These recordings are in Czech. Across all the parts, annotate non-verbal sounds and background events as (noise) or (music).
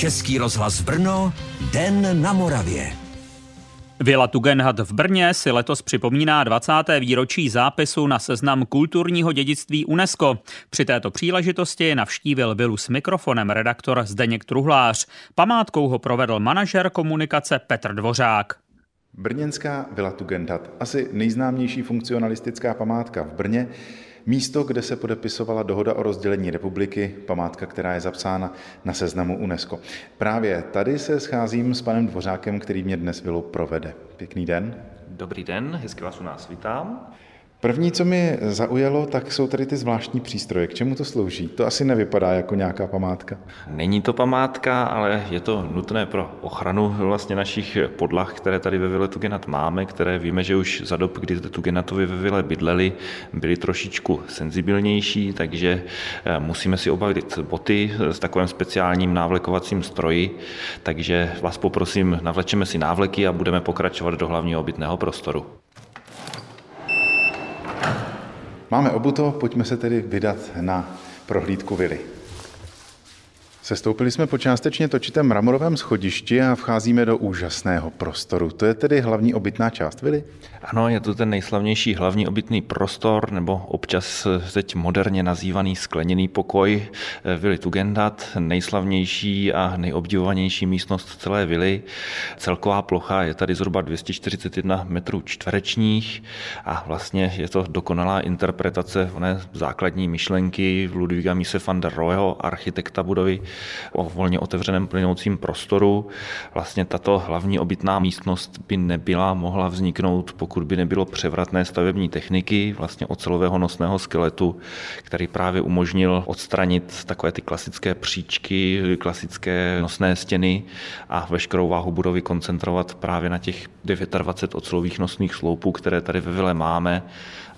Český rozhlas Brno, Den na Moravě. Vila Tugendhat v Brně si letos připomíná 20. výročí zápisu na seznam kulturního dědictví UNESCO. Při této příležitosti navštívil vilu s mikrofonem redaktor Zdeněk Truhlář. Památkou ho provedl manažer komunikace Petr Dvořák. Brněnská Vila Tugendhat, asi nejznámější funkcionalistická památka v Brně, Místo, kde se podepisovala dohoda o rozdělení republiky, památka, která je zapsána na seznamu UNESCO. Právě tady se scházím s panem Dvořákem, který mě dnes vilu provede. Pěkný den. Dobrý den, hezky vás u nás vítám. První, co mi zaujalo, tak jsou tady ty zvláštní přístroje. K čemu to slouží? To asi nevypadá jako nějaká památka. Není to památka, ale je to nutné pro ochranu vlastně našich podlah, které tady ve Vile Tugenat máme, které víme, že už za dob, kdy Tugenatovi ve Vile bydleli, byly trošičku senzibilnější, takže eh, musíme si obavit boty s takovým speciálním návlekovacím stroji, takže vás poprosím, navlečeme si návleky a budeme pokračovat do hlavního obytného prostoru. Máme obuto, pojďme se tedy vydat na prohlídku vily. Sestoupili jsme po částečně točitém mramorovém schodišti a vcházíme do úžasného prostoru. To je tedy hlavní obytná část vily? Ano, je to ten nejslavnější hlavní obytný prostor, nebo občas teď moderně nazývaný skleněný pokoj eh, vily Tugendat, nejslavnější a nejobdivovanější místnost celé vily. Celková plocha je tady zhruba 241 metrů čtverečních a vlastně je to dokonalá interpretace oné základní myšlenky Ludvíka Mise van der Roheho, architekta budovy o volně otevřeném plynoucím prostoru. Vlastně tato hlavní obytná místnost by nebyla mohla vzniknout, pokud by nebylo převratné stavební techniky, vlastně ocelového nosného skeletu, který právě umožnil odstranit takové ty klasické příčky, klasické nosné stěny a veškerou váhu budovy koncentrovat právě na těch 29 ocelových nosných sloupů, které tady ve vile máme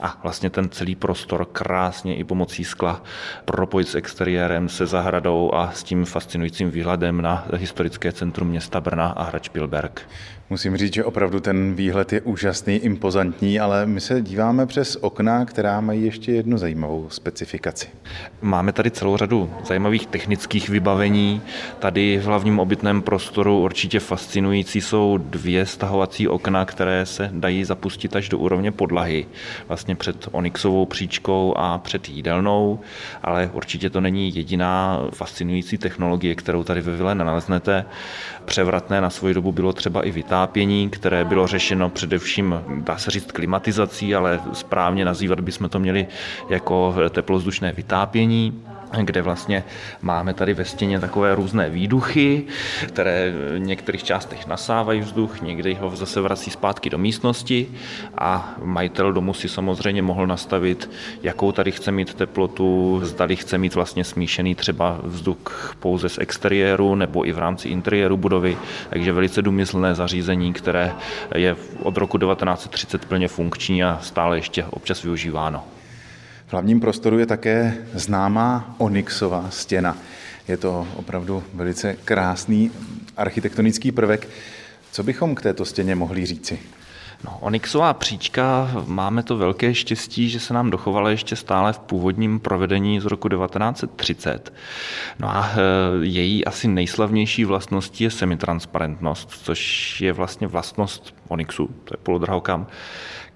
a vlastně ten celý prostor krásně i pomocí skla propojit s exteriérem, se zahradou a s tím fascinujícím výhledem na historické centrum města Brna a Hradč Pilberg. Musím říct, že opravdu ten výhled je úžasný, impozantní, ale my se díváme přes okna, která mají ještě jednu zajímavou specifikaci. Máme tady celou řadu zajímavých technických vybavení. Tady v hlavním obytném prostoru určitě fascinující jsou dvě stahovací okna, které se dají zapustit až do úrovně podlahy, vlastně před onyxovou příčkou a před jídelnou, ale určitě to není jediná fascinující technologie, kterou tady ve vile naleznete. Převratné na svoji dobu bylo třeba i vytápění vytápění, které bylo řešeno především, dá se říct, klimatizací, ale správně nazývat bychom to měli jako teplozdušné vytápění kde vlastně máme tady ve stěně takové různé výduchy, které v některých částech nasávají vzduch, někdy ho zase vrací zpátky do místnosti a majitel domu si samozřejmě mohl nastavit, jakou tady chce mít teplotu, zdali chce mít vlastně smíšený třeba vzduch pouze z exteriéru nebo i v rámci interiéru budovy, takže velice důmyslné zařízení, které je od roku 1930 plně funkční a stále ještě občas využíváno. V hlavním prostoru je také známá Onyxová stěna. Je to opravdu velice krásný architektonický prvek. Co bychom k této stěně mohli říci? No, Onyxová příčka, máme to velké štěstí, že se nám dochovala ještě stále v původním provedení z roku 1930. No a e, její asi nejslavnější vlastností je semitransparentnost, což je vlastně vlastnost Onyxu, to je polodrahokam,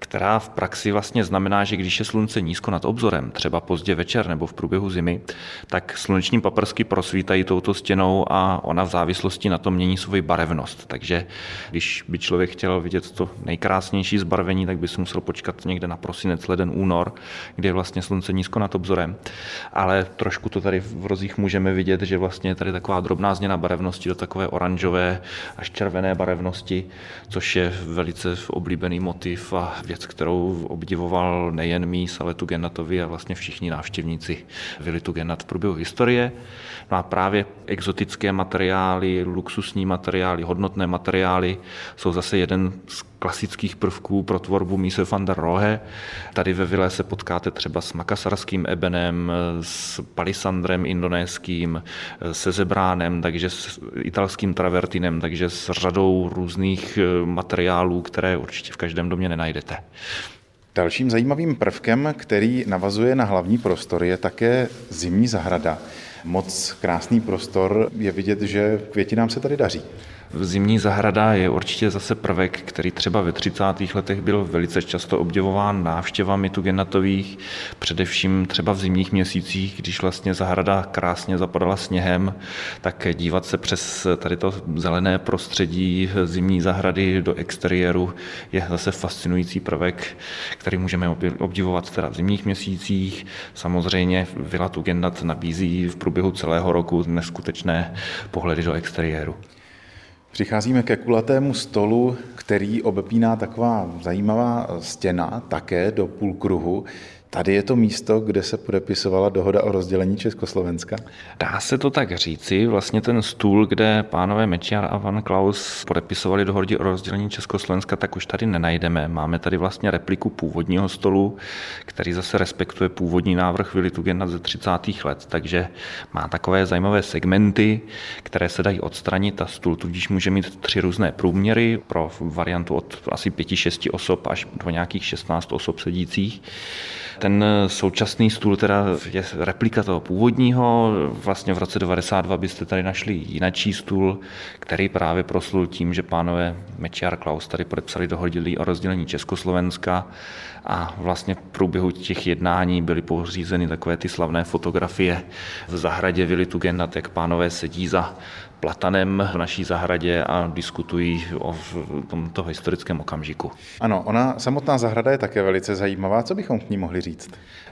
která v praxi vlastně znamená, že když je slunce nízko nad obzorem, třeba pozdě večer nebo v průběhu zimy, tak sluneční paprsky prosvítají touto stěnou a ona v závislosti na tom mění svoji barevnost. Takže když by člověk chtěl vidět to nejkrásnější zbarvení, tak by si musel počkat někde na prosinec, leden, únor, kde je vlastně slunce nízko nad obzorem. Ale trošku to tady v rozích můžeme vidět, že vlastně je tady taková drobná změna barevnosti do takové oranžové až červené barevnosti, což je velice oblíbený motiv a kterou obdivoval nejen mís, ale tu Genatovi a vlastně všichni návštěvníci Vili tu Genat v průběhu historie. No a právě exotické materiály, luxusní materiály, hodnotné materiály jsou zase jeden z klasických prvků pro tvorbu Mise van der Rohe. Tady ve Vile se potkáte třeba s makasarským ebenem, s palisandrem indonéským, se zebránem, takže s italským travertinem, takže s řadou různých eh, materiálů, které určitě v každém domě nenajdete. Dalším zajímavým prvkem, který navazuje na hlavní prostor, je také zimní zahrada. Moc krásný prostor, je vidět, že květinám se tady daří. Zimní zahrada je určitě zase prvek, který třeba ve 30. letech byl velice často obdivován návštěvami tugenatových, především třeba v zimních měsících, když vlastně zahrada krásně zapadala sněhem, tak dívat se přes tady to zelené prostředí zimní zahrady do exteriéru je zase fascinující prvek, který můžeme obdivovat teda v zimních měsících. Samozřejmě Vila Tugendhat nabízí v průběhu celého roku neskutečné pohledy do exteriéru. Přicházíme ke kulatému stolu, který obepíná taková zajímavá stěna, také do půlkruhu. Tady je to místo, kde se podepisovala dohoda o rozdělení Československa? Dá se to tak říci. Vlastně ten stůl, kde pánové Mečiar a Van Klaus podepisovali dohody o rozdělení Československa, tak už tady nenajdeme. Máme tady vlastně repliku původního stolu, který zase respektuje původní návrh Vili Tugena ze 30. let, takže má takové zajímavé segmenty, které se dají odstranit. A stůl tudíž může mít tři různé průměry pro variantu od asi 5-6 osob až do nějakých 16 osob sedících. Ten současný stůl teda je replika toho původního. Vlastně v roce 92 byste tady našli jinačí stůl, který právě proslul tím, že pánové Mečiar Klaus tady podepsali dohodili o rozdělení Československa a vlastně v průběhu těch jednání byly pořízeny takové ty slavné fotografie v zahradě Vili Tugendhat, jak pánové sedí za platanem v naší zahradě a diskutují o tomto historickém okamžiku. Ano, ona samotná zahrada je také velice zajímavá. Co bychom k ní mohli říct?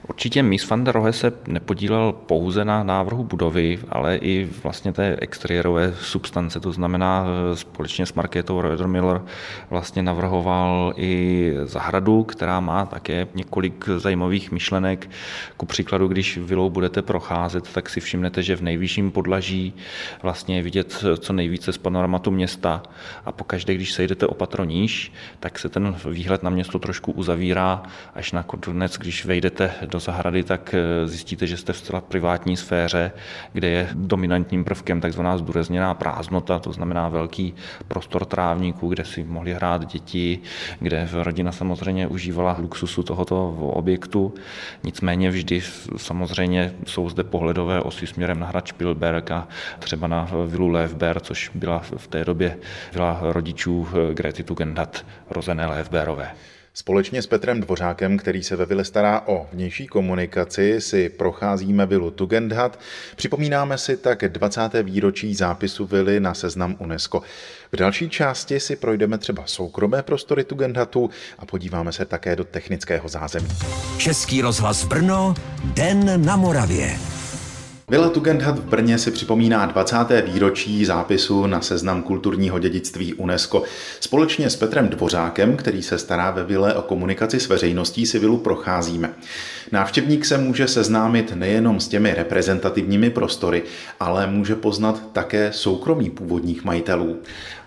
Určitě Mies van der Rohe se nepodílel pouze na návrhu budovy, ale i vlastně té exteriérové substance. To znamená, společně s Markétou Rödermiller vlastně navrhoval i zahradu, která má také několik zajímavých myšlenek. Ku příkladu, když vilou budete procházet, tak si všimnete, že v nejvyšším podlaží vlastně je vidět co nejvíce z panoramatu města a pokaždé, když sejdete opatro níž, tak se ten výhled na město trošku uzavírá, až nakonec, když vejdete do zahrady, tak eh, zjistíte, že jste v zcela privátní sféře, kde je dominantním prvkem takzvaná zdůrazněná prázdnota, to znamená velký prostor trávníků, kde si mohli hrát děti, kde rodina samozřejmě užívala luxusu tohoto objektu. Nicméně vždy samozřejmě jsou zde pohledové osy směrem na hrad Spielberg a třeba na vilu Levber, což byla v té době byla rodičů Grety Tugendhat rozené Levberové. Společně s Petrem Dvořákem, který se ve Vile stará o vnější komunikaci, si procházíme vilu Tugendhat. Připomínáme si tak 20. výročí zápisu vily na seznam UNESCO. V další části si projdeme třeba soukromé prostory Tugendhatu a podíváme se také do technického zázemí. Český rozhlas Brno, Den na Moravě. Vila Tugendhat v Brně si připomíná 20. výročí zápisu na seznam kulturního dědictví UNESCO. Společně s Petrem Dvořákem, který se stará ve vile o komunikaci s veřejností, si vilu procházíme. Návštěvník se může seznámit nejenom s těmi reprezentativními prostory, ale může poznat také soukromí původních majitelů.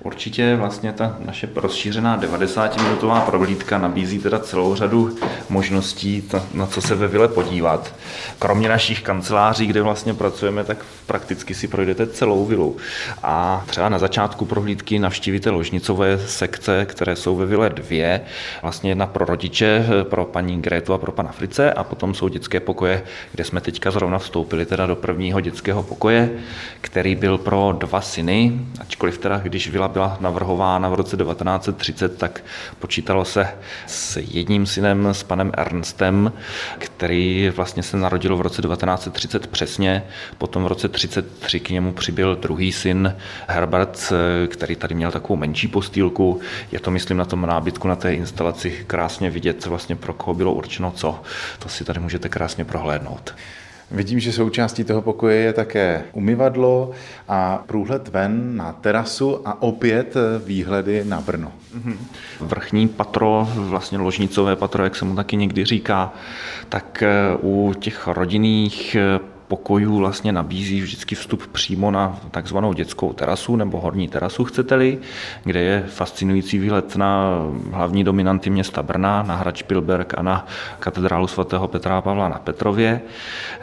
Určitě vlastně ta naše rozšířená 90-minutová prohlídka nabízí teda celou řadu možností, na co se ve vile podívat. Kromě našich kanceláří, kde vlastně pracujeme, tak prakticky si projdete celou vilu. A třeba na začátku prohlídky navštívíte ložnicové sekce, které jsou ve vile dvě. Vlastně jedna pro rodiče, pro paní Grétu a pro pana Frice a potom jsou dětské pokoje, kde jsme teďka zrovna vstoupili teda do prvního dětského pokoje, který byl pro dva syny, ačkoliv teda, když vila byla navrhována v roce 1930, tak počítalo se s jedním synem, s panem Ernstem, který vlastně se narodil v roce 1930 přesně, potom v roce 1933 k němu přibyl druhý syn Herbert, který tady měl takovou menší postýlku. Je to, myslím, na tom nábytku, na té instalaci krásně vidět, vlastně pro koho bylo určeno co. To si tady můžete krásně prohlédnout. Vidím, že součástí toho pokoje je také umyvadlo a průhled ven na terasu a opět výhledy na Brno. Mhm. Vrchní patro, vlastně ložnicové patro, jak se mu taky někdy říká, tak u těch rodinných pokojů vlastně nabízí vždycky vstup přímo na takzvanou dětskou terasu nebo horní terasu, chcete-li, kde je fascinující výhled na hlavní dominanty města Brna, na hrad Špilberg a na katedrálu svatého Petra a Pavla na Petrově.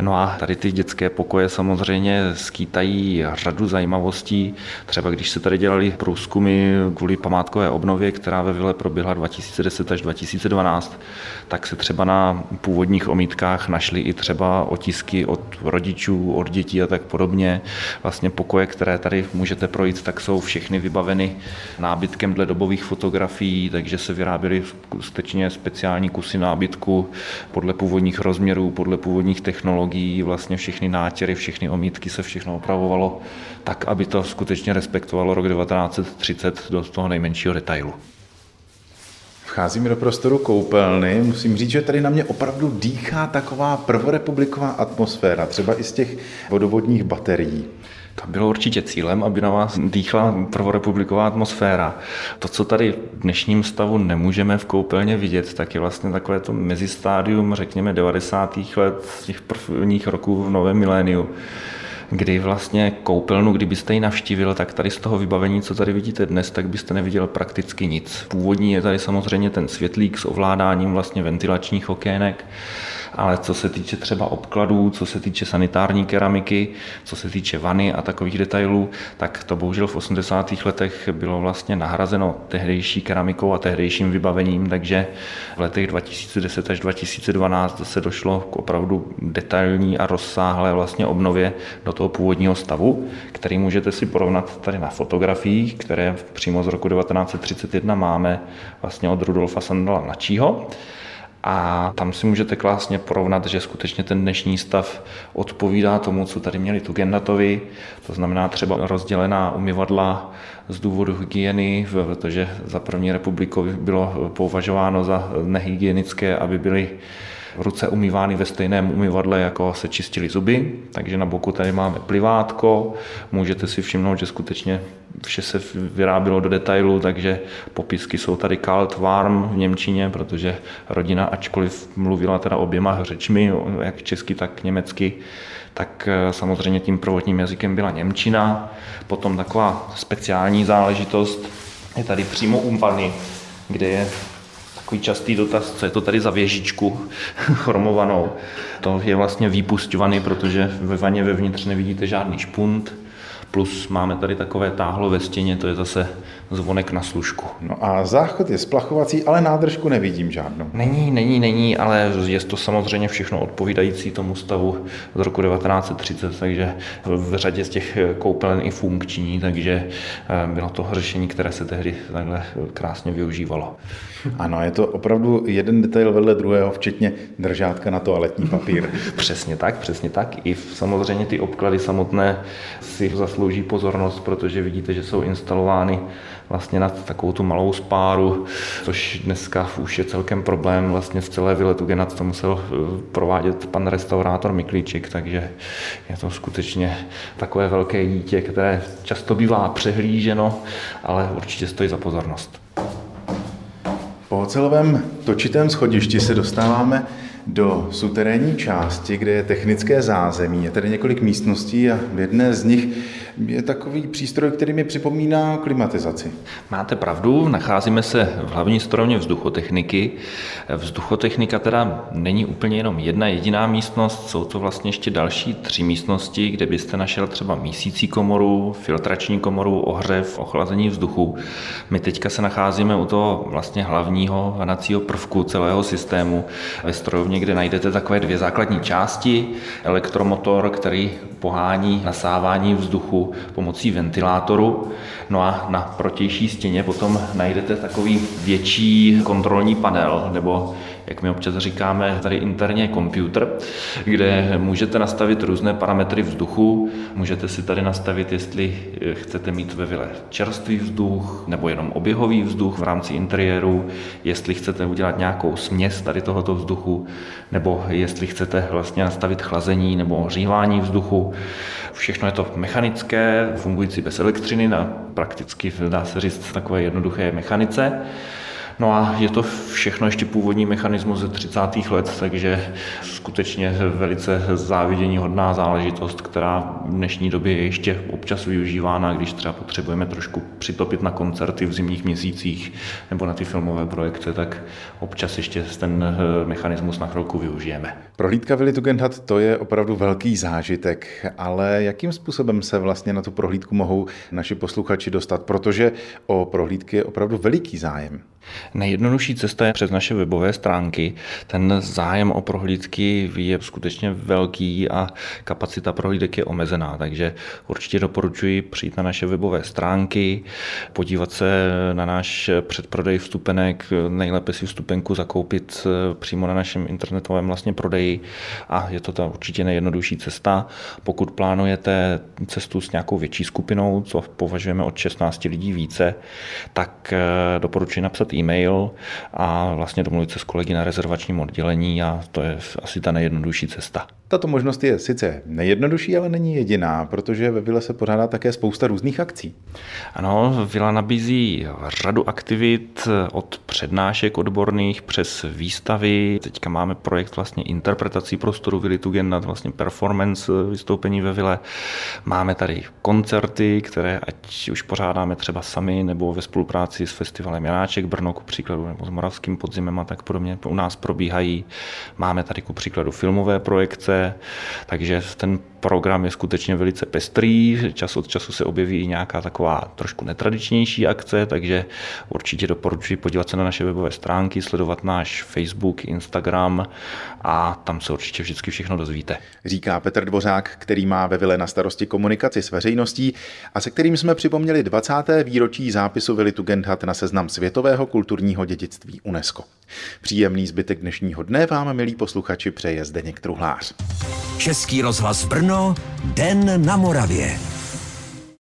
No a tady ty dětské pokoje samozřejmě skýtají řadu zajímavostí. Třeba když se tady dělali průzkumy kvůli památkové obnově, která ve Vile proběhla 2010 až 2012, tak se třeba na původních omítkách našly i třeba otisky od rodičů, od dětí a tak podobně. Vlastně pokoje, které tady můžete projít, tak jsou všechny vybaveny nábytkem dle dobových fotografií, takže se vyráběly skutečně speciální kusy nábytku podle původních rozměrů, podle původních technologií, vlastně všechny nátěry, všechny omítky se všechno opravovalo tak, aby to skutečně respektovalo rok 1930 do toho nejmenšího detailu. Vcházíme do prostoru koupelny. Musím říct, že tady na mě opravdu dýchá taková prvorepubliková atmosféra, třeba i z těch vodovodních baterií. To bylo určitě cílem, aby na vás dýchla prvorepubliková atmosféra. To, co tady v dnešním stavu nemůžeme v koupelně vidět, tak je vlastně takové to mezistádium, řekněme, 90. let, těch prvních roků v novém miléniu kdy vlastně koupelnu, kdybyste ji navštívil, tak tady z toho vybavení, co tady vidíte dnes, tak byste neviděl prakticky nic. Původní je tady samozřejmě ten světlík s ovládáním vlastně ventilačních okének, ale co se týče třeba obkladů, co se týče sanitární keramiky, co se týče vany a takových detailů, tak to bohužel v 80. letech bylo vlastně nahrazeno tehdejší keramikou a tehdejším vybavením, takže v letech 2010 až 2012 se došlo k opravdu detailní a rozsáhlé vlastně obnově do toho původního stavu, který můžete si porovnat tady na fotografiích, které přímo z roku 1931 máme vlastně od Rudolfa Sandala mladšího. A tam si můžete klásně porovnat, že skutečně ten dnešní stav odpovídá tomu, co tady měli Tugendatovi, to znamená třeba rozdělená umyvadla z důvodu hygieny, protože za první republiku bylo považováno za nehygienické, aby byly ruce umývány ve stejném umyvadle, jako se čistili zuby, takže na boku tady máme plivátko, můžete si všimnout, že skutečně vše se vyrábilo do detailu, takže popisky jsou tady kalt, warm v Němčině, protože rodina, ačkoliv mluvila teda oběma řečmi, jak česky, tak německy, tak eh, samozřejmě tím prvotním jazykem byla Němčina. Potom taková speciální záležitost. Je tady přímo u vany, kde je takový častý dotaz, co je to tady za věžičku (laughs) chromovanou. To je vlastně výpust vany, protože ve vaně vevnitř nevidíte žádný špunt, plus máme tady takové táhlo ve stěně, to je zase zvonek na služku. No a záchod je splachovací, ale nádržku nevidím žádnou. Není, není, není, ale je to samozřejmě všechno odpovídající tomu stavu z roku 1930, takže v řadě z těch koupelen i funkční, takže eh, bylo to řešení, které se tehdy takhle krásně využívalo. Ano, je to opravdu jeden detail vedle druhého, včetně držátka na toaletní papír. (laughs) přesně tak, přesně tak. I samozřejmě ty obklady samotné si zaslouží pozornost, protože vidíte, že jsou instalovány vlastně na takovou tu malou spáru, což dneska už je celkem problém. Vlastně v celé vile Tugenat to musel eh, provádět pan restaurátor Miklíček, takže je to skutečně takové velké dítě, které často bývá přehlíženo, ale určitě stojí za pozornost. Po ocelovém točitém schodišti se dostáváme do suterénní části, kde je technické zázemí. Je tady několik místností a v jedné z nich je takový přístroj, který mi připomíná klimatizaci. Máte pravdu, nacházíme se v hlavní strojně vzduchotechniky. Vzduchotechnika teda není úplně jenom jedna jediná místnost, jsou to vlastně ještě další tři místnosti, kde byste našel třeba mísící komoru, filtrační komoru, ohřev, ochlazení vzduchu. My teďka se nacházíme u toho vlastně hlavního hnacího prvku celého systému ve strojovně, kde najdete takové dvě základní části, elektromotor, který pohání nasávání vzduchu pomocí ventilátoru. No a na protější stěně potom najdete takový větší kontrolní panel, nebo jak my občas říkáme, tady interně počítač, kde můžete nastavit různé parametry vzduchu. Můžete si tady nastavit, jestli chcete mít ve vile čerstvý vzduch nebo jenom oběhový vzduch v rámci interiéru, jestli chcete udělat nějakou směs tady tohoto vzduchu, nebo jestli chcete vlastně nastavit chlazení nebo ohřívání vzduchu. Všechno je to mechanické, fungující bez elektřiny na prakticky, dá se říct, takové jednoduché mechanice. No a je to všechno ještě původní mechanismus ze 30. let, takže skutečně velice závidění hodná záležitost, která v dnešní době je ještě občas využívána, když třeba potřebujeme trošku přitopit na koncerty v zimních měsících nebo na ty filmové projekce, tak občas ještě ten eh, mechanismus na chvilku využijeme. Prohlídka Vili Tugendhat to je opravdu velký zážitek, ale jakým způsobem se vlastně na tu prohlídku mohou naši posluchači dostat, protože o prohlídky je opravdu veliký zájem. Nejjednodušší cesta je přes naše webové stránky. Ten zájem o prohlídky je skutečně velký a kapacita prohlídek je omezená, takže určitě doporučuji přijít na naše webové stránky, podívat se na náš předprodej vstupenek, nejlépe si vstupenku zakoupit eh, přímo na našem internetovém vlastně prodeji a je to ta určitě nejjednodušší cesta. Pokud plánujete cestu s nějakou větší skupinou, co považujeme od 16 lidí více, tak eh, doporučuji napsat e-mail a vlastně domluvit se s kolegy na rezervačním oddělení a to je asi ta nejjednodušší cesta. Tato možnost je sice nejjednodušší, ale není jediná, protože ve Vile se pořádá také spousta různých akcí. Ano, Vila nabízí řadu aktivit od přednášek odborných přes výstavy. Teďka máme projekt vlastně interpretací prostoru Vily Tugendhat, vlastně performance vystoupení ve Vile. Máme tady koncerty, které ať už pořádáme třeba sami nebo ve spolupráci s festivalem Janáček Brno, ku příkladu, nebo s Moravským podzimem a tak podobně u nás probíhají. Máme tady ku příkladu filmové projekce, takže ten program je skutečně velice pestrý, čas od času se objeví i nějaká taková trošku netradičnější akce, takže určitě doporučuji podívat se na naše webové stránky, sledovat náš Facebook, Instagram a tam se určitě vždycky všechno dozvíte. Říká Petr Dvořák, který má ve Vile na starosti komunikaci s veřejností a se kterým jsme připomněli 20. výročí zápisu Vili Tugendhat na seznam světového kulturního dědictví UNESCO. Příjemný zbytek dnešního dne vám, milí posluchači, přeje Zdeněk Truhlář. Český rozhlas Brno, Den na Moravě.